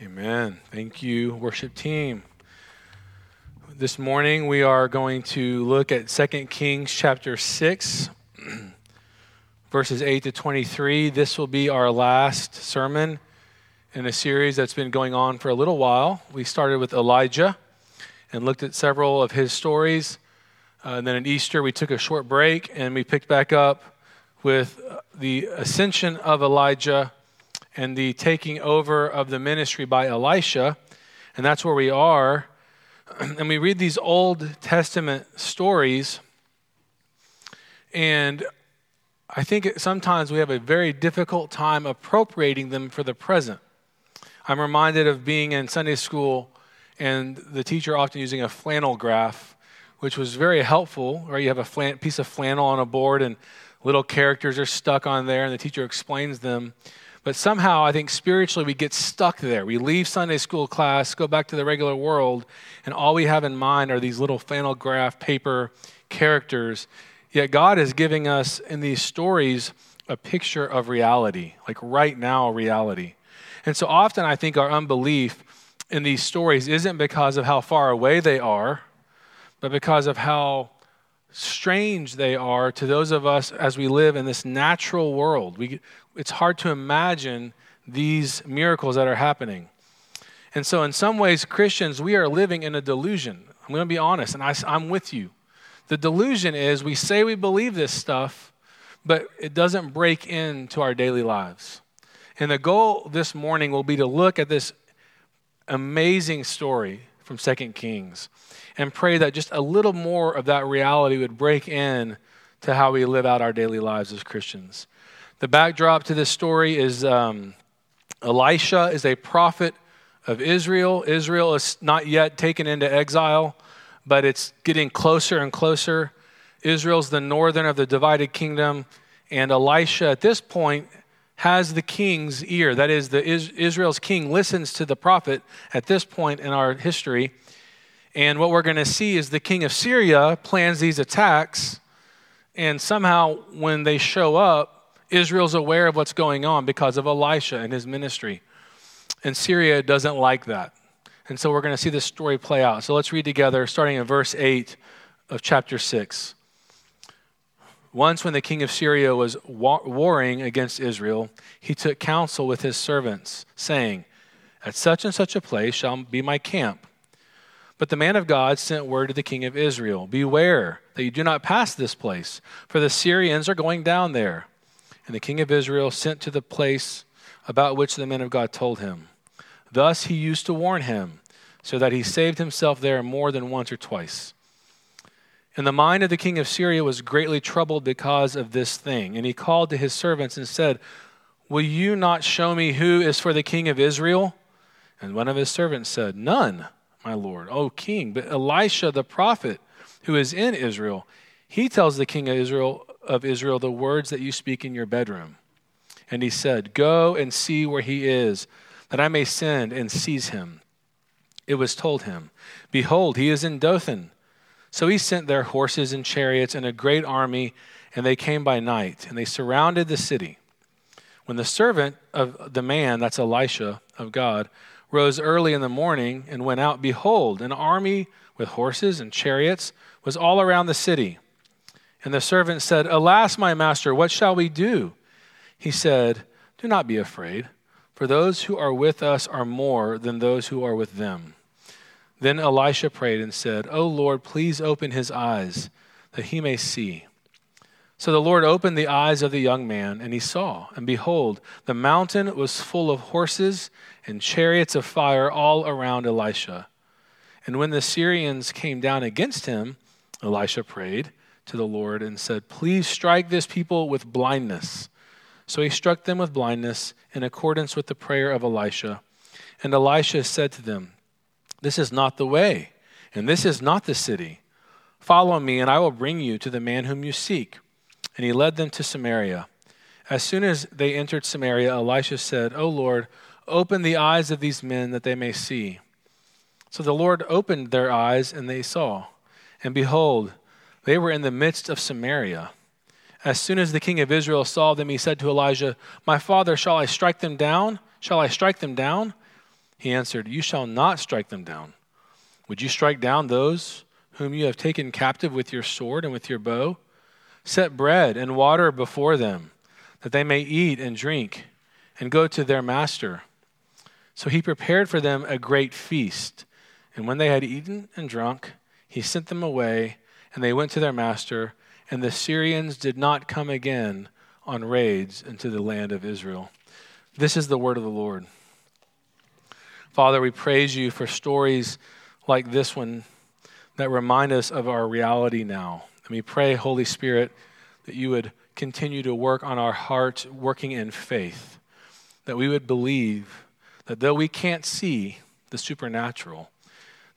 Amen. Thank you, worship team. This morning we are going to look at 2 Kings chapter 6, verses 8 to 23. This will be our last sermon in a series that's been going on for a little while. We started with Elijah and looked at several of his stories. Uh, and then at Easter, we took a short break and we picked back up with the ascension of Elijah and the taking over of the ministry by Elisha. And that's where we are. And we read these Old Testament stories. And I think sometimes we have a very difficult time appropriating them for the present. I'm reminded of being in Sunday school and the teacher often using a flannel graph, which was very helpful. Right, you have a flan- piece of flannel on a board, and little characters are stuck on there, and the teacher explains them. But somehow, I think spiritually, we get stuck there. We leave Sunday school class, go back to the regular world, and all we have in mind are these little flannel graph paper characters. Yet God is giving us in these stories a picture of reality, like right now, reality. And so often, I think our unbelief in these stories isn't because of how far away they are, but because of how strange they are to those of us as we live in this natural world. We, it's hard to imagine these miracles that are happening. And so, in some ways, Christians, we are living in a delusion. I'm going to be honest, and I, I'm with you. The delusion is we say we believe this stuff, but it doesn't break into our daily lives. And the goal this morning will be to look at this amazing story from 2 Kings and pray that just a little more of that reality would break in to how we live out our daily lives as Christians. The backdrop to this story is um, Elisha is a prophet of Israel. Israel is not yet taken into exile, but it's getting closer and closer. Israel's the northern of the divided kingdom, and Elisha at this point has the king's ear. That is, the Israel's king listens to the prophet at this point in our history and what we're going to see is the king of Syria plans these attacks, and somehow when they show up, Israel's aware of what's going on because of Elisha and his ministry. And Syria doesn't like that. And so we're going to see this story play out. So let's read together, starting in verse 8 of chapter 6. Once, when the king of Syria was warring against Israel, he took counsel with his servants, saying, At such and such a place shall be my camp but the man of God sent word to the king of Israel Beware that you do not pass this place, for the Syrians are going down there. And the king of Israel sent to the place about which the men of God told him. Thus he used to warn him, so that he saved himself there more than once or twice. And the mind of the king of Syria was greatly troubled because of this thing. And he called to his servants and said, Will you not show me who is for the king of Israel? And one of his servants said, None my Lord, O king. But Elisha the prophet, who is in Israel, he tells the king of Israel of Israel the words that you speak in your bedroom. And he said, Go and see where he is, that I may send and seize him. It was told him, Behold, he is in Dothan. So he sent their horses and chariots and a great army, and they came by night, and they surrounded the city. When the servant of the man, that's Elisha of God, rose early in the morning and went out, behold, an army with horses and chariots was all around the city. And the servant said, Alas, my master, what shall we do? He said, Do not be afraid, for those who are with us are more than those who are with them. Then Elisha prayed and said, O Lord, please open his eyes, that he may see. So the Lord opened the eyes of the young man, and he saw, and behold, the mountain was full of horses and chariots of fire all around Elisha. And when the Syrians came down against him, Elisha prayed to the Lord and said, Please strike this people with blindness. So he struck them with blindness in accordance with the prayer of Elisha. And Elisha said to them, This is not the way, and this is not the city. Follow me, and I will bring you to the man whom you seek and he led them to Samaria. As soon as they entered Samaria, Elisha said, O Lord, open the eyes of these men that they may see. So the Lord opened their eyes, and they saw. And behold, they were in the midst of Samaria. As soon as the king of Israel saw them, he said to Elijah, My father, shall I strike them down? Shall I strike them down? He answered, You shall not strike them down. Would you strike down those whom you have taken captive with your sword and with your bow? Set bread and water before them, that they may eat and drink, and go to their master. So he prepared for them a great feast. And when they had eaten and drunk, he sent them away, and they went to their master. And the Syrians did not come again on raids into the land of Israel. This is the word of the Lord. Father, we praise you for stories like this one that remind us of our reality now. And we pray, Holy Spirit, that you would continue to work on our hearts, working in faith, that we would believe that though we can't see the supernatural,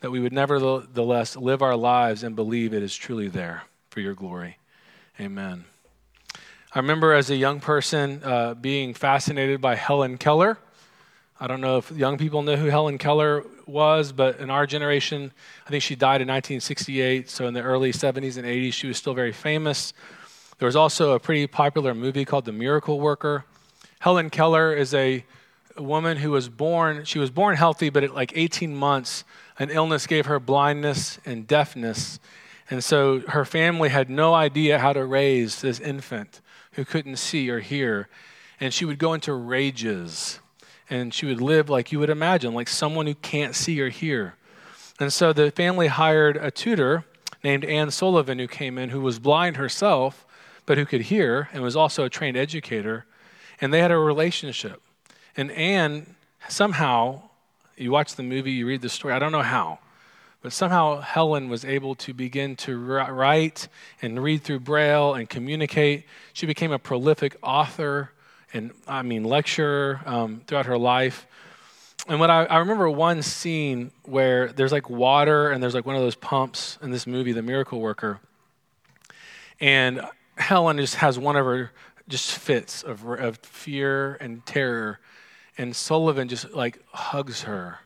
that we would nevertheless live our lives and believe it is truly there for your glory. Amen. I remember as a young person uh, being fascinated by Helen Keller. I don't know if young people know who Helen Keller was, but in our generation, I think she died in 1968. So in the early 70s and 80s, she was still very famous. There was also a pretty popular movie called The Miracle Worker. Helen Keller is a, a woman who was born, she was born healthy, but at like 18 months, an illness gave her blindness and deafness. And so her family had no idea how to raise this infant who couldn't see or hear. And she would go into rages and she would live like you would imagine, like someone who can't see or hear. And so the family hired a tutor named Anne Sullivan who came in, who was blind herself, but who could hear and was also a trained educator. And they had a relationship. And Anne, somehow, you watch the movie, you read the story, I don't know how, but somehow Helen was able to begin to write and read through Braille and communicate. She became a prolific author and I mean lecturer um, throughout her life. And what I, I, remember one scene where there's like water and there's like one of those pumps in this movie, The Miracle Worker. And Helen just has one of her just fits of, of fear and terror. And Sullivan just like hugs her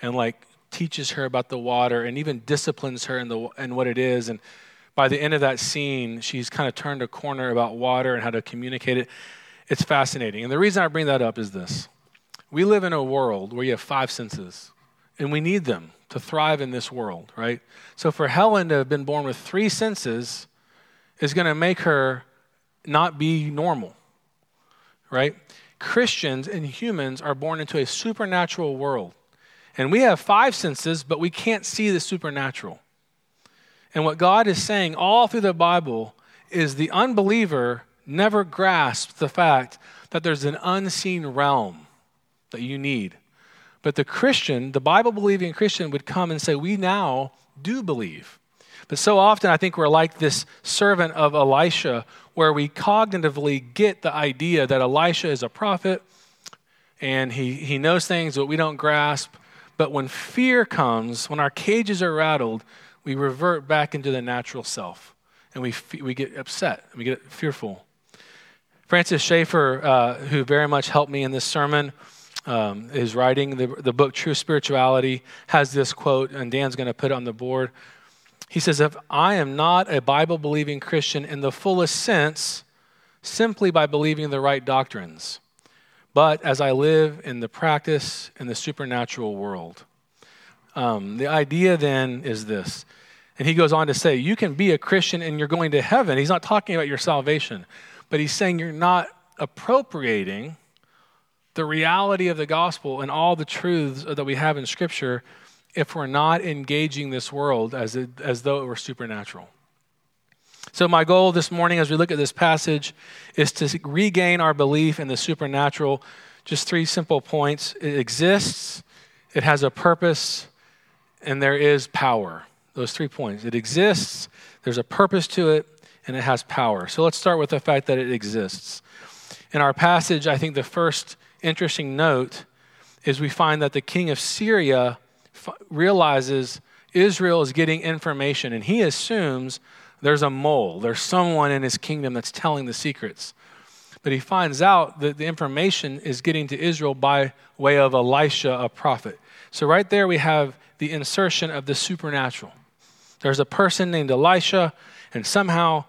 and like teaches her about the water and even disciplines her in, the, and what it is. And by the end of that scene, she's kind of turned a corner about water and how to communicate it. It's fascinating. And the reason I bring that up is this we live in a world where you have five senses, and we need them to thrive in this world, right? So for Helen to have been born with three senses is going to make her not be normal, right? Christians and humans are born into a supernatural world. And we have five senses, but we can't see the supernatural. And what God is saying all through the Bible is the unbeliever never grasps the fact that there's an unseen realm that you need. But the Christian, the Bible believing Christian, would come and say, We now do believe. But so often I think we're like this servant of Elisha, where we cognitively get the idea that Elisha is a prophet and he, he knows things that we don't grasp. But when fear comes, when our cages are rattled, we revert back into the natural self and we, we get upset and we get fearful. Francis Schaeffer, uh, who very much helped me in this sermon, um, is writing the, the book True Spirituality, has this quote, and Dan's going to put it on the board. He says, If I am not a Bible believing Christian in the fullest sense, simply by believing the right doctrines, but as I live in the practice in the supernatural world. Um, the idea then is this. And he goes on to say, You can be a Christian and you're going to heaven. He's not talking about your salvation. But he's saying you're not appropriating the reality of the gospel and all the truths that we have in Scripture if we're not engaging this world as, it, as though it were supernatural. So, my goal this morning as we look at this passage is to regain our belief in the supernatural. Just three simple points it exists, it has a purpose, and there is power. Those three points. It exists, there's a purpose to it, and it has power. So let's start with the fact that it exists. In our passage, I think the first interesting note is we find that the king of Syria realizes Israel is getting information, and he assumes there's a mole, there's someone in his kingdom that's telling the secrets. But he finds out that the information is getting to Israel by way of Elisha, a prophet. So, right there, we have the insertion of the supernatural. There's a person named Elisha, and somehow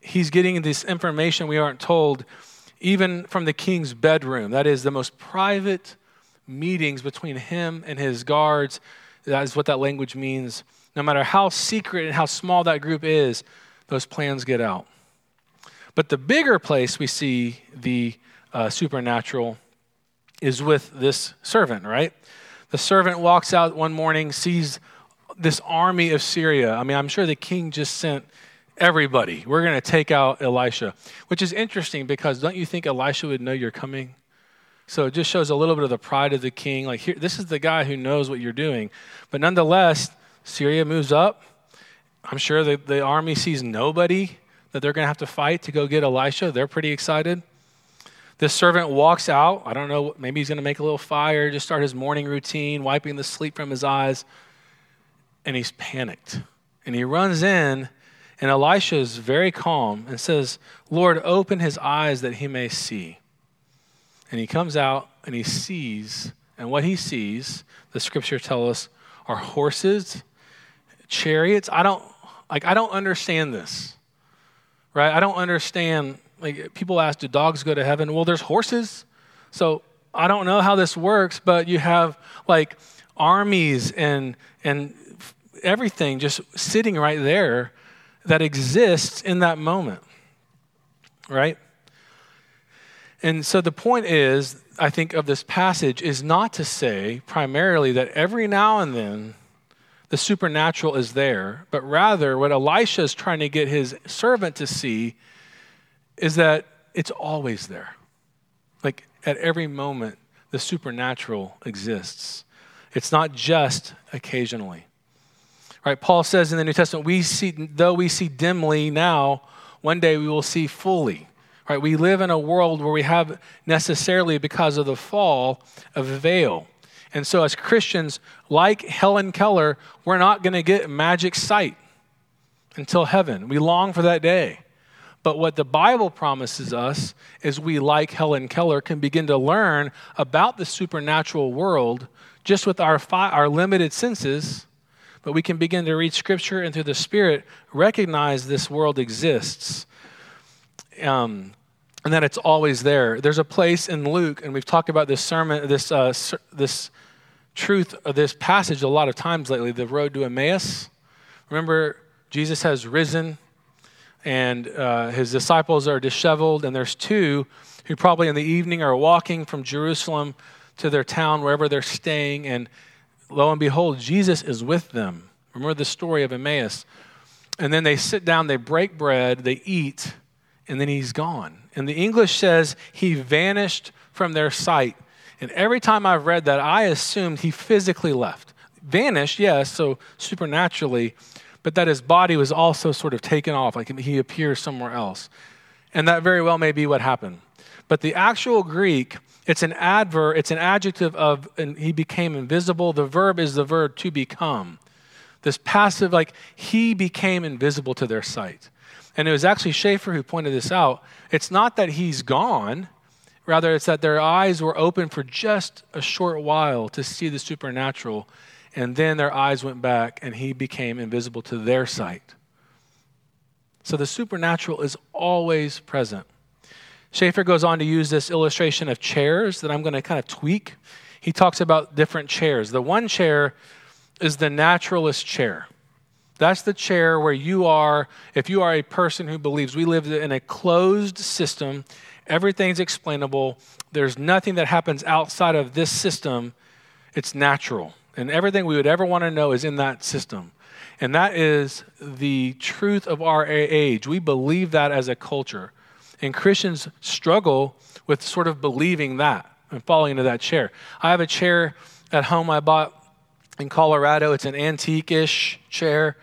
he's getting this information we aren't told, even from the king's bedroom. That is the most private, meetings between him and his guards. That is what that language means. No matter how secret and how small that group is, those plans get out. But the bigger place we see the uh, supernatural is with this servant, right? The servant walks out one morning, sees this army of Syria. I mean, I'm sure the king just sent everybody. We're going to take out Elisha, which is interesting because don't you think Elisha would know you're coming? So it just shows a little bit of the pride of the king. Like, here, this is the guy who knows what you're doing. But nonetheless, Syria moves up. I'm sure the, the army sees nobody that they're going to have to fight to go get Elisha. They're pretty excited. This servant walks out. I don't know, maybe he's going to make a little fire, just start his morning routine, wiping the sleep from his eyes. And he's panicked. And he runs in, and Elisha is very calm and says, Lord, open his eyes that he may see. And he comes out and he sees, and what he sees, the scripture tells us, are horses, chariots. I don't like I don't understand this. Right? I don't understand like people ask, do dogs go to heaven? Well, there's horses. So I don't know how this works, but you have like armies and and everything just sitting right there that exists in that moment. Right? And so the point is, I think, of this passage is not to say primarily that every now and then the supernatural is there, but rather what Elisha is trying to get his servant to see is that it's always there. Like at every moment, the supernatural exists. It's not just occasionally. Right? Paul says in the New Testament, we see, though we see dimly now, one day we will see fully. Right? We live in a world where we have necessarily, because of the fall, a veil. And so, as Christians, like Helen Keller, we're not going to get magic sight until heaven. We long for that day. But what the Bible promises us is we, like Helen Keller, can begin to learn about the supernatural world just with our, fi- our limited senses. But we can begin to read Scripture and through the Spirit recognize this world exists. Um, and that it's always there. There's a place in Luke, and we've talked about this sermon, this, uh, this truth of this passage a lot of times lately the road to Emmaus. Remember, Jesus has risen and uh, his disciples are disheveled, and there's two who probably in the evening are walking from Jerusalem to their town, wherever they're staying, and lo and behold, Jesus is with them. Remember the story of Emmaus. And then they sit down, they break bread, they eat, and then he's gone. And the English says he vanished from their sight. And every time I've read that, I assumed he physically left. Vanished, yes, so supernaturally, but that his body was also sort of taken off, like he appears somewhere else. And that very well may be what happened. But the actual Greek, it's an adverb, it's an adjective of, and he became invisible. The verb is the verb to become. This passive, like he became invisible to their sight. And it was actually Schaeffer who pointed this out. It's not that he's gone, rather, it's that their eyes were open for just a short while to see the supernatural and then their eyes went back, and he became invisible to their sight. So the supernatural is always present. Schaeffer goes on to use this illustration of chairs that I'm going to kind of tweak. He talks about different chairs. The one chair is the naturalist chair. That's the chair where you are, if you are a person who believes we live in a closed system, everything's explainable, there's nothing that happens outside of this system, it's natural. And everything we would ever want to know is in that system. And that is the truth of our age. We believe that as a culture. And Christians struggle with sort of believing that and falling into that chair. I have a chair at home I bought in Colorado. It's an antique ish chair.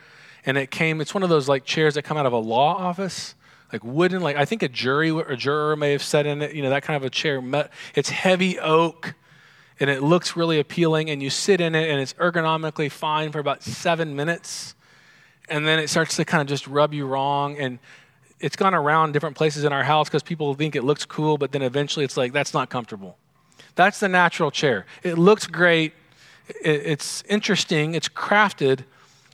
And it came, it's one of those like chairs that come out of a law office, like wooden, like I think a jury or a juror may have sat in it, you know, that kind of a chair. It's heavy oak and it looks really appealing, and you sit in it, and it's ergonomically fine for about seven minutes, and then it starts to kind of just rub you wrong. And it's gone around different places in our house because people think it looks cool, but then eventually it's like, that's not comfortable. That's the natural chair. It looks great, it's interesting, it's crafted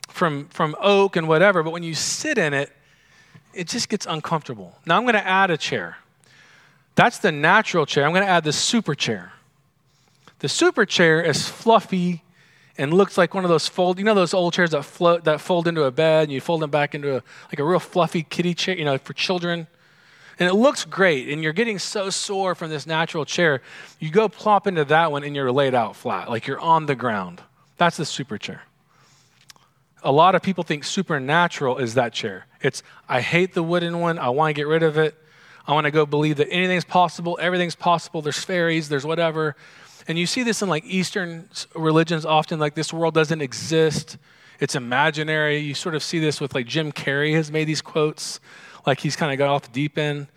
from, from oak and whatever, but when you sit in it, it just gets uncomfortable. Now I'm going to add a chair. That's the natural chair. I'm going to add the super chair. The super chair is fluffy and looks like one of those fold, you know, those old chairs that float, that fold into a bed and you fold them back into a, like a real fluffy kitty chair, you know, for children. And it looks great and you're getting so sore from this natural chair. You go plop into that one and you're laid out flat, like you're on the ground. That's the super chair. A lot of people think supernatural is that chair. It's, I hate the wooden one. I want to get rid of it. I want to go believe that anything's possible, everything's possible. There's fairies, there's whatever. And you see this in like Eastern religions often, like this world doesn't exist, it's imaginary. You sort of see this with like Jim Carrey has made these quotes, like he's kind of got off the deep end.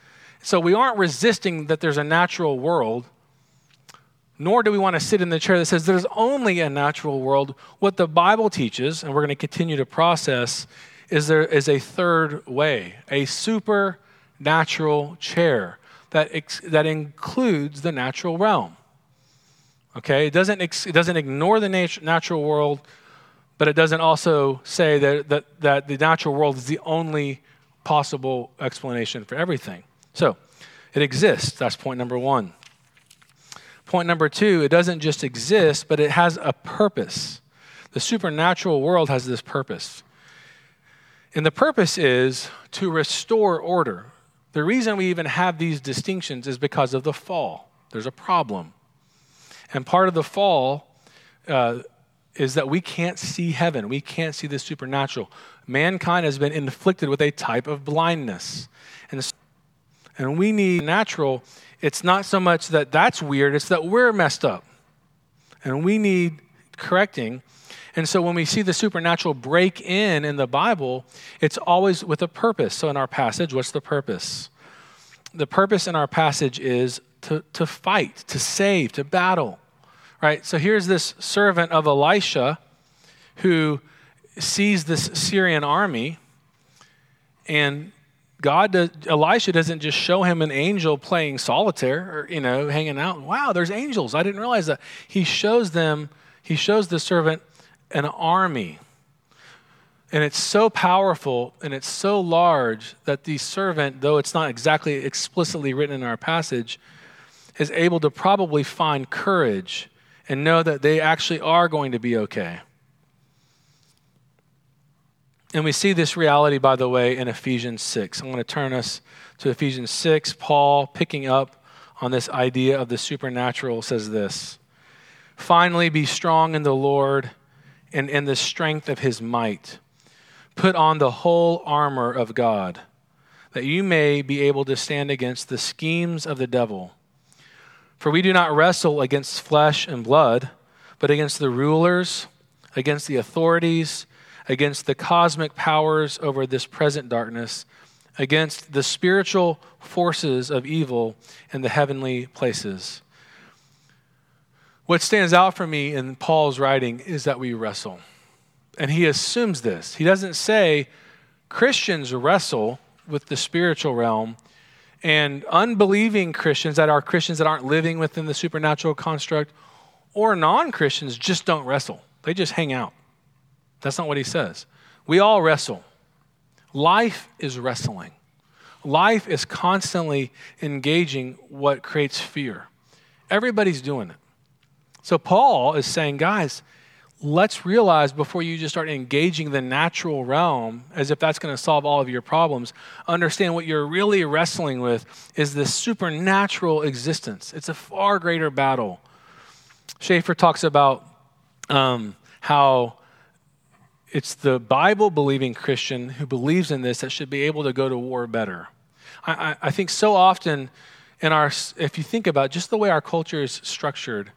So we aren't resisting that there's a natural world, nor do we want to sit in the chair that says there's only a natural world. What the Bible teaches, and we're going to continue to process, is there is a third way, a supernatural chair that, ex- that includes the natural realm. Okay, it doesn't, ex- it doesn't ignore the nat- natural world, but it doesn't also say that, that, that the natural world is the only possible explanation for everything. So, it exists. That's point number one. Point number two, it doesn't just exist, but it has a purpose. The supernatural world has this purpose. And the purpose is to restore order. The reason we even have these distinctions is because of the fall. There's a problem. And part of the fall uh, is that we can't see heaven, we can't see the supernatural. Mankind has been inflicted with a type of blindness. And, and we need natural. It's not so much that that's weird, it's that we're messed up. And we need correcting. And so when we see the supernatural break in in the Bible, it's always with a purpose. So in our passage, what's the purpose? The purpose in our passage is to, to fight, to save, to battle. Right? So here's this servant of Elisha who sees this Syrian army, and God, does, Elisha doesn't just show him an angel playing solitaire or, you know, hanging out. Wow, there's angels. I didn't realize that. He shows them, he shows the servant an army. And it's so powerful and it's so large that the servant, though it's not exactly explicitly written in our passage, is able to probably find courage and know that they actually are going to be okay. And we see this reality, by the way, in Ephesians 6. I'm going to turn us to Ephesians 6. Paul, picking up on this idea of the supernatural, says this Finally, be strong in the Lord and in the strength of his might. Put on the whole armor of God, that you may be able to stand against the schemes of the devil. For we do not wrestle against flesh and blood, but against the rulers, against the authorities, against the cosmic powers over this present darkness, against the spiritual forces of evil in the heavenly places. What stands out for me in Paul's writing is that we wrestle. And he assumes this. He doesn't say Christians wrestle with the spiritual realm and unbelieving Christians that are Christians that aren't living within the supernatural construct or non Christians just don't wrestle. They just hang out. That's not what he says. We all wrestle. Life is wrestling. Life is constantly engaging what creates fear. Everybody's doing it. So Paul is saying, guys, let's realize before you just start engaging the natural realm as if that's going to solve all of your problems, understand what you're really wrestling with is this supernatural existence. It's a far greater battle. Schaeffer talks about um, how it's the Bible believing Christian who believes in this that should be able to go to war better. I, I, I think so often in our, if you think about just the way our culture is structured,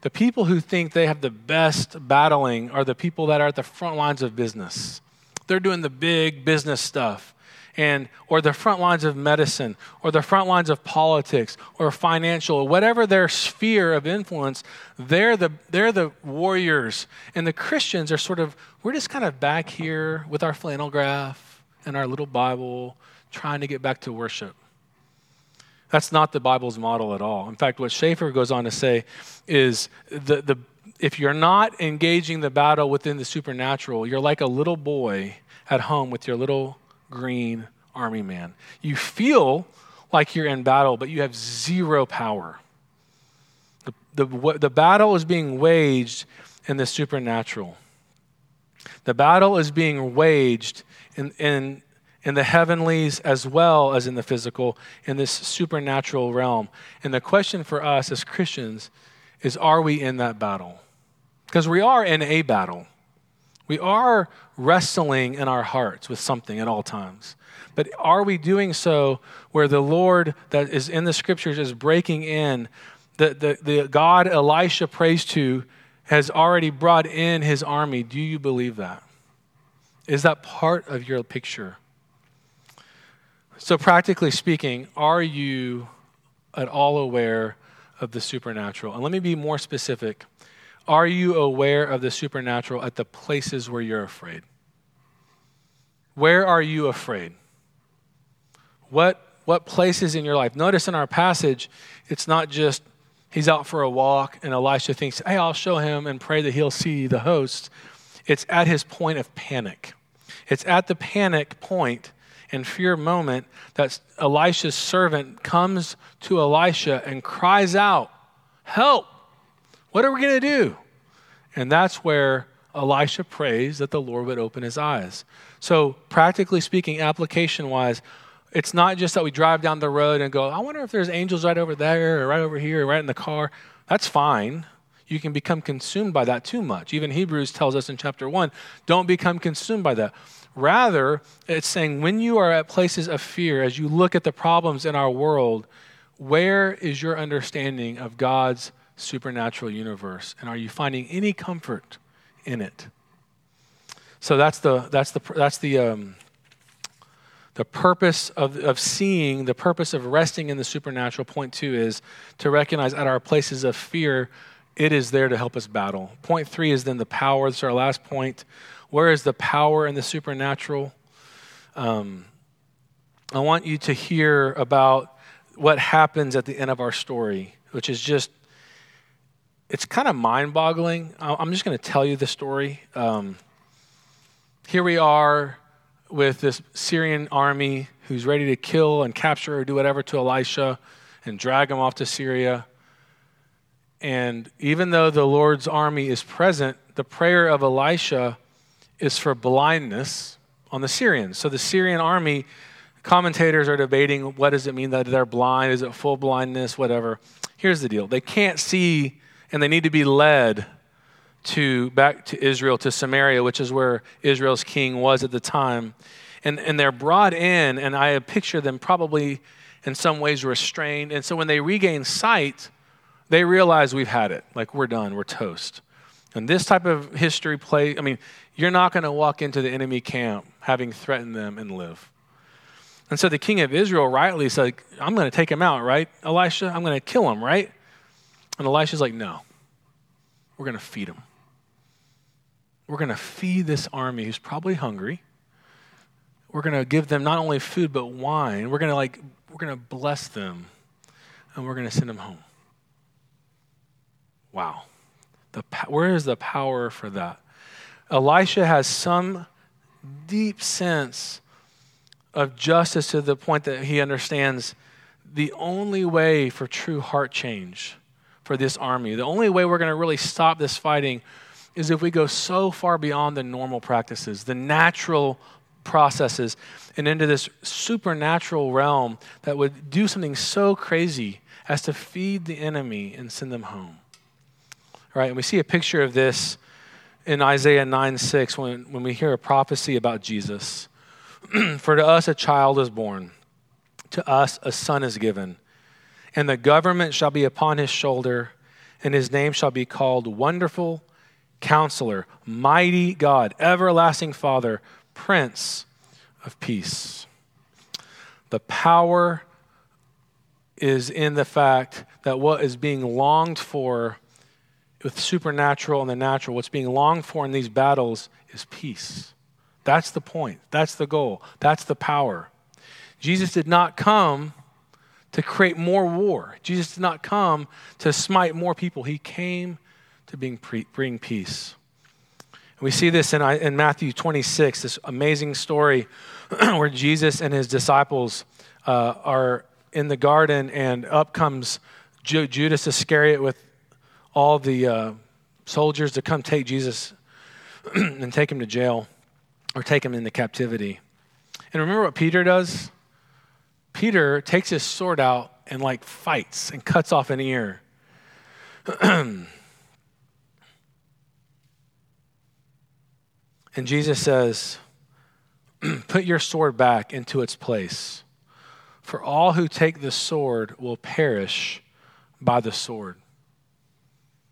the people who think they have the best battling are the people that are at the front lines of business. They're doing the big business stuff. And, or the front lines of medicine, or the front lines of politics, or financial, or whatever their sphere of influence, they're the, they're the warriors. And the Christians are sort of, we're just kind of back here with our flannel graph and our little Bible, trying to get back to worship. That's not the Bible's model at all. In fact, what Schaeffer goes on to say is the, the, if you're not engaging the battle within the supernatural, you're like a little boy at home with your little green army man. You feel like you're in battle, but you have zero power. The, the, the battle is being waged in the supernatural. The battle is being waged in, in, in the heavenlies as well as in the physical, in this supernatural realm. And the question for us as Christians is are we in that battle? Because we are in a battle. We are wrestling in our hearts with something at all times. But are we doing so where the Lord that is in the scriptures is breaking in? The, the, the God Elisha prays to has already brought in his army. Do you believe that? Is that part of your picture? So, practically speaking, are you at all aware of the supernatural? And let me be more specific. Are you aware of the supernatural at the places where you're afraid? Where are you afraid? What, what places in your life? Notice in our passage, it's not just he's out for a walk and Elisha thinks, hey, I'll show him and pray that he'll see the host. It's at his point of panic. It's at the panic point and fear moment that Elisha's servant comes to Elisha and cries out, Help! What are we going to do? And that's where Elisha prays that the Lord would open his eyes. So, practically speaking, application wise, it's not just that we drive down the road and go, I wonder if there's angels right over there or right over here or right in the car. That's fine. You can become consumed by that too much. Even Hebrews tells us in chapter 1 don't become consumed by that. Rather, it's saying when you are at places of fear, as you look at the problems in our world, where is your understanding of God's supernatural universe? And are you finding any comfort in it? So that's the, that's the, that's the, um, the purpose of, of seeing, the purpose of resting in the supernatural, point two, is to recognize at our places of fear, it is there to help us battle. Point three is then the power. This is our last point. Where is the power in the supernatural? Um, I want you to hear about what happens at the end of our story, which is just, it's kind of mind boggling. I'm just going to tell you the story. Um, here we are with this Syrian army who's ready to kill and capture or do whatever to Elisha and drag him off to Syria. And even though the Lord's army is present, the prayer of Elisha is for blindness on the Syrians. So the Syrian army, commentators are debating what does it mean that they're blind? Is it full blindness? Whatever. Here's the deal they can't see and they need to be led to back to Israel, to Samaria, which is where Israel's king was at the time. And, and they're brought in, and I picture them probably in some ways restrained. And so when they regain sight, they realize we've had it. Like we're done, we're toast. And this type of history play, I mean, you're not going to walk into the enemy camp having threatened them and live. And so the king of Israel rightly said, I'm going to take him out, right? Elisha, I'm going to kill him, right? And Elisha's like, no, we're going to feed him. We're going to feed this army who's probably hungry. We're going to give them not only food but wine. We're going to like we're going to bless them and we're going to send them home. Wow. The, where is the power for that? Elisha has some deep sense of justice to the point that he understands the only way for true heart change for this army, the only way we're going to really stop this fighting is if we go so far beyond the normal practices, the natural processes, and into this supernatural realm that would do something so crazy as to feed the enemy and send them home. Right, and we see a picture of this in Isaiah 9 6 when, when we hear a prophecy about Jesus. For to us a child is born, to us a son is given, and the government shall be upon his shoulder, and his name shall be called Wonderful Counselor, Mighty God, Everlasting Father, Prince of Peace. The power is in the fact that what is being longed for with supernatural and the natural, what's being longed for in these battles is peace. That's the point. That's the goal. That's the power. Jesus did not come to create more war. Jesus did not come to smite more people. He came to bring peace. And we see this in, in Matthew 26, this amazing story where Jesus and his disciples uh, are in the garden, and up comes Judas Iscariot with all the uh, soldiers to come take Jesus and take him to jail or take him into captivity. And remember what Peter does? Peter takes his sword out and like fights and cuts off an ear. and Jesus says, Put your sword back into its place, for all who take the sword will perish by the sword.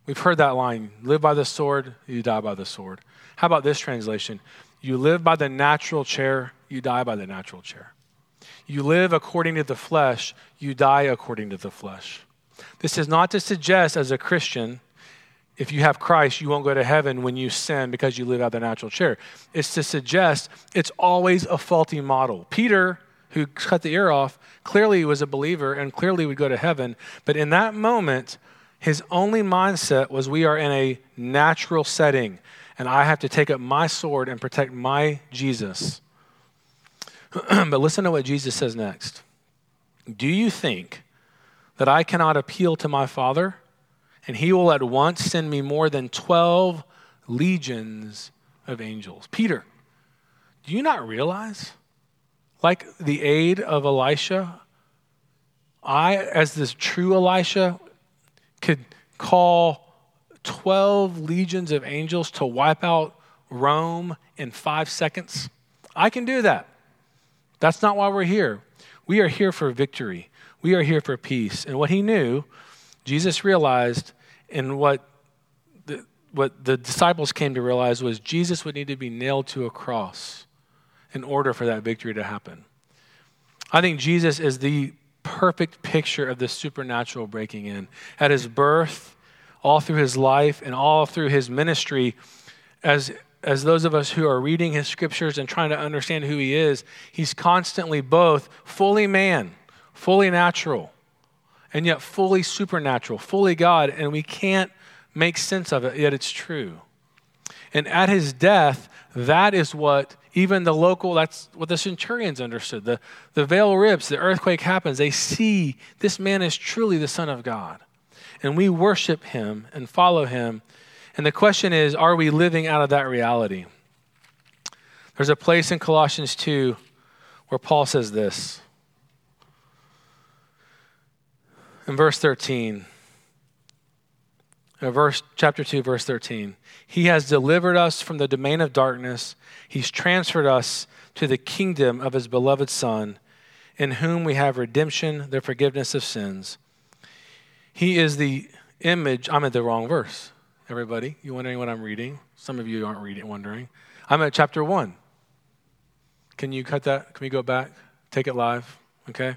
We've heard that line live by the sword, you die by the sword. How about this translation? You live by the natural chair, you die by the natural chair. You live according to the flesh, you die according to the flesh. This is not to suggest, as a Christian, if you have Christ, you won't go to heaven when you sin because you live out the natural chair. It's to suggest it's always a faulty model. Peter, who cut the ear off, clearly was a believer and clearly would go to heaven. But in that moment, his only mindset was we are in a natural setting and I have to take up my sword and protect my Jesus. but listen to what Jesus says next. Do you think that I cannot appeal to my Father and he will at once send me more than 12 legions of angels? Peter, do you not realize? Like the aid of Elisha, I, as this true Elisha, could call 12 legions of angels to wipe out Rome in five seconds? I can do that. That's not why we're here. We are here for victory. We are here for peace. And what he knew, Jesus realized, and what the, what the disciples came to realize was Jesus would need to be nailed to a cross in order for that victory to happen. I think Jesus is the perfect picture of the supernatural breaking in. At his birth, all through his life and all through his ministry, as, as those of us who are reading his scriptures and trying to understand who he is, he's constantly both fully man, fully natural, and yet fully supernatural, fully God, and we can't make sense of it, yet it's true. And at his death, that is what even the local, that's what the centurions understood. The, the veil rips, the earthquake happens. They see this man is truly the Son of God and we worship him and follow him. And the question is are we living out of that reality? There's a place in Colossians 2 where Paul says this. In verse 13, uh, Uh, verse chapter 2 verse 13 he has delivered us from the domain of darkness he's transferred us to the kingdom of his beloved son in whom we have redemption the forgiveness of sins he is the image. I'm at the wrong verse. Everybody, you wondering what I'm reading? Some of you aren't reading, wondering. I'm at chapter one. Can you cut that? Can we go back? Take it live, okay?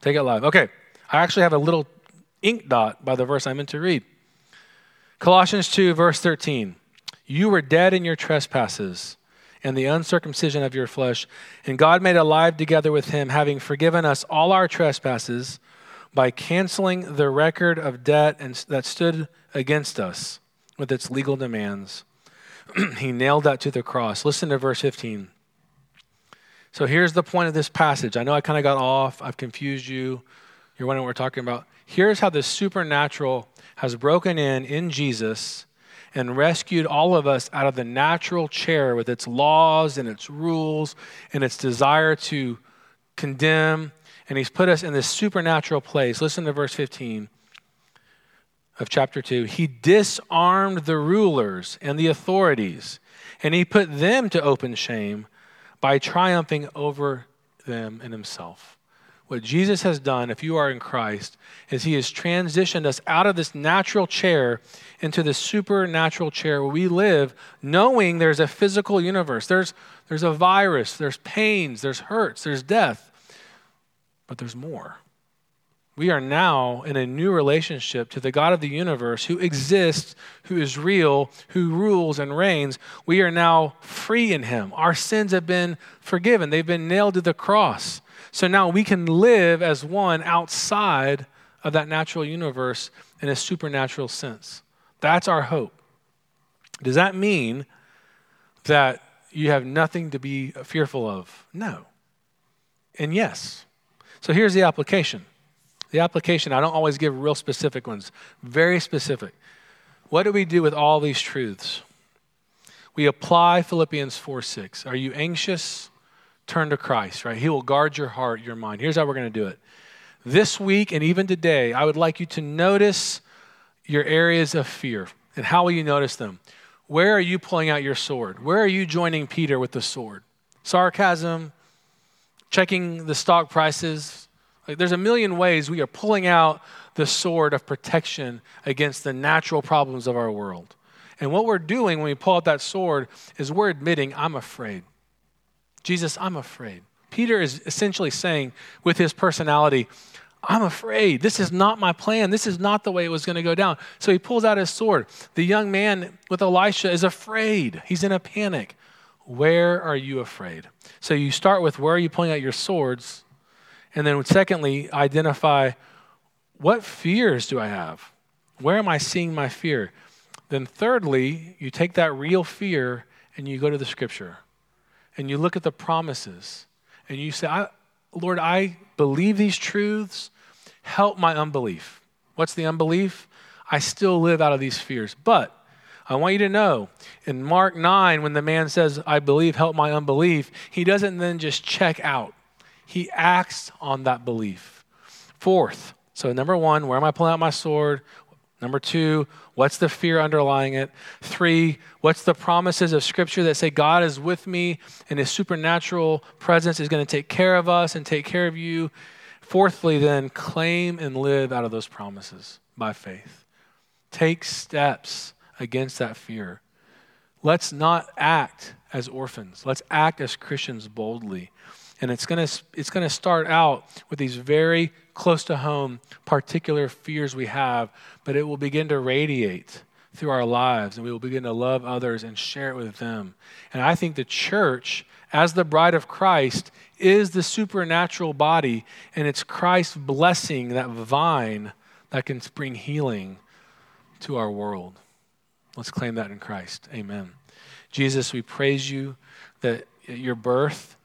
Take it live. Okay. I actually have a little ink dot by the verse i'm meant to read. Colossians 2, verse 13. You were dead in your trespasses and the uncircumcision of your flesh, and God made alive together with him, having forgiven us all our trespasses by canceling the record of debt and, that stood against us with its legal demands. he nailed that to the cross. Listen to verse 15. So here's the point of this passage. I know I kind of got off, I've confused you. You're wondering what we're talking about. Here's how the supernatural has broken in in Jesus and rescued all of us out of the natural chair with its laws and its rules and its desire to condemn and he's put us in this supernatural place. Listen to verse 15 of chapter 2. He disarmed the rulers and the authorities, and he put them to open shame by triumphing over them in himself. What Jesus has done, if you are in Christ, is he has transitioned us out of this natural chair into this supernatural chair where we live, knowing there's a physical universe. There's, there's a virus, there's pains, there's hurts, there's death. But there's more. We are now in a new relationship to the God of the universe who exists, who is real, who rules and reigns. We are now free in Him. Our sins have been forgiven, they've been nailed to the cross. So now we can live as one outside of that natural universe in a supernatural sense. That's our hope. Does that mean that you have nothing to be fearful of? No. And yes. So here's the application. The application, I don't always give real specific ones, very specific. What do we do with all these truths? We apply Philippians 4 6. Are you anxious? Turn to Christ, right? He will guard your heart, your mind. Here's how we're going to do it. This week and even today, I would like you to notice your areas of fear. And how will you notice them? Where are you pulling out your sword? Where are you joining Peter with the sword? Sarcasm, checking the stock prices. Like there's a million ways we are pulling out the sword of protection against the natural problems of our world. And what we're doing when we pull out that sword is we're admitting, I'm afraid. Jesus, I'm afraid. Peter is essentially saying with his personality, I'm afraid. This is not my plan. This is not the way it was going to go down. So he pulls out his sword. The young man with Elisha is afraid. He's in a panic. Where are you afraid? So you start with where are you pulling out your swords? And then, secondly, identify what fears do I have? Where am I seeing my fear? Then, thirdly, you take that real fear and you go to the scripture and you look at the promises and you say, Lord, I believe these truths. Help my unbelief. What's the unbelief? I still live out of these fears. But I want you to know in Mark 9, when the man says, I believe, help my unbelief, he doesn't then just check out, he acts on that belief. Fourth, so number one, where am I pulling out my sword? Number two, what's the fear underlying it? Three, what's the promises of Scripture that say God is with me and His supernatural presence is going to take care of us and take care of you? Fourthly, then, claim and live out of those promises by faith. Take steps against that fear. Let's not act as orphans, let's act as Christians boldly. And it's going to it's going to start out with these very close to home particular fears we have, but it will begin to radiate through our lives and we will begin to love others and share it with them. And I think the church, as the bride of Christ, is the supernatural body, and it's Christ's blessing, that vine that can bring healing to our world. Let's claim that in Christ. Amen. Jesus, we praise you that your birth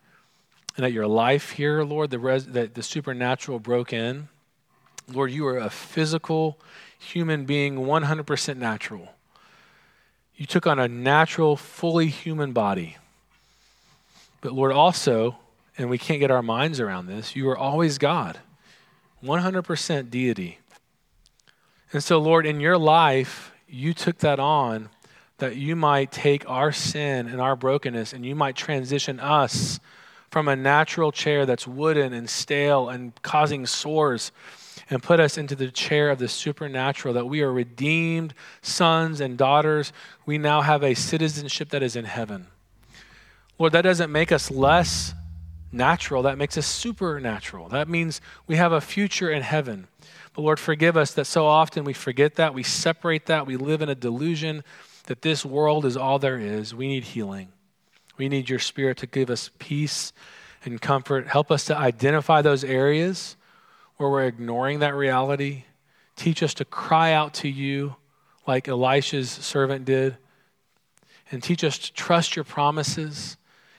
and that your life here, Lord, the res- that the supernatural broke in. Lord, you are a physical human being, 100% natural. You took on a natural, fully human body. But Lord, also, and we can't get our minds around this, you are always God, 100% deity. And so, Lord, in your life, you took that on that you might take our sin and our brokenness and you might transition us from a natural chair that's wooden and stale and causing sores and put us into the chair of the supernatural, that we are redeemed sons and daughters. We now have a citizenship that is in heaven. Lord, that doesn't make us less natural, that makes us supernatural. That means we have a future in heaven. But Lord, forgive us that so often we forget that, we separate that, we live in a delusion that this world is all there is. We need healing. We need your spirit to give us peace and comfort. Help us to identify those areas where we're ignoring that reality. Teach us to cry out to you like Elisha's servant did. And teach us to trust your promises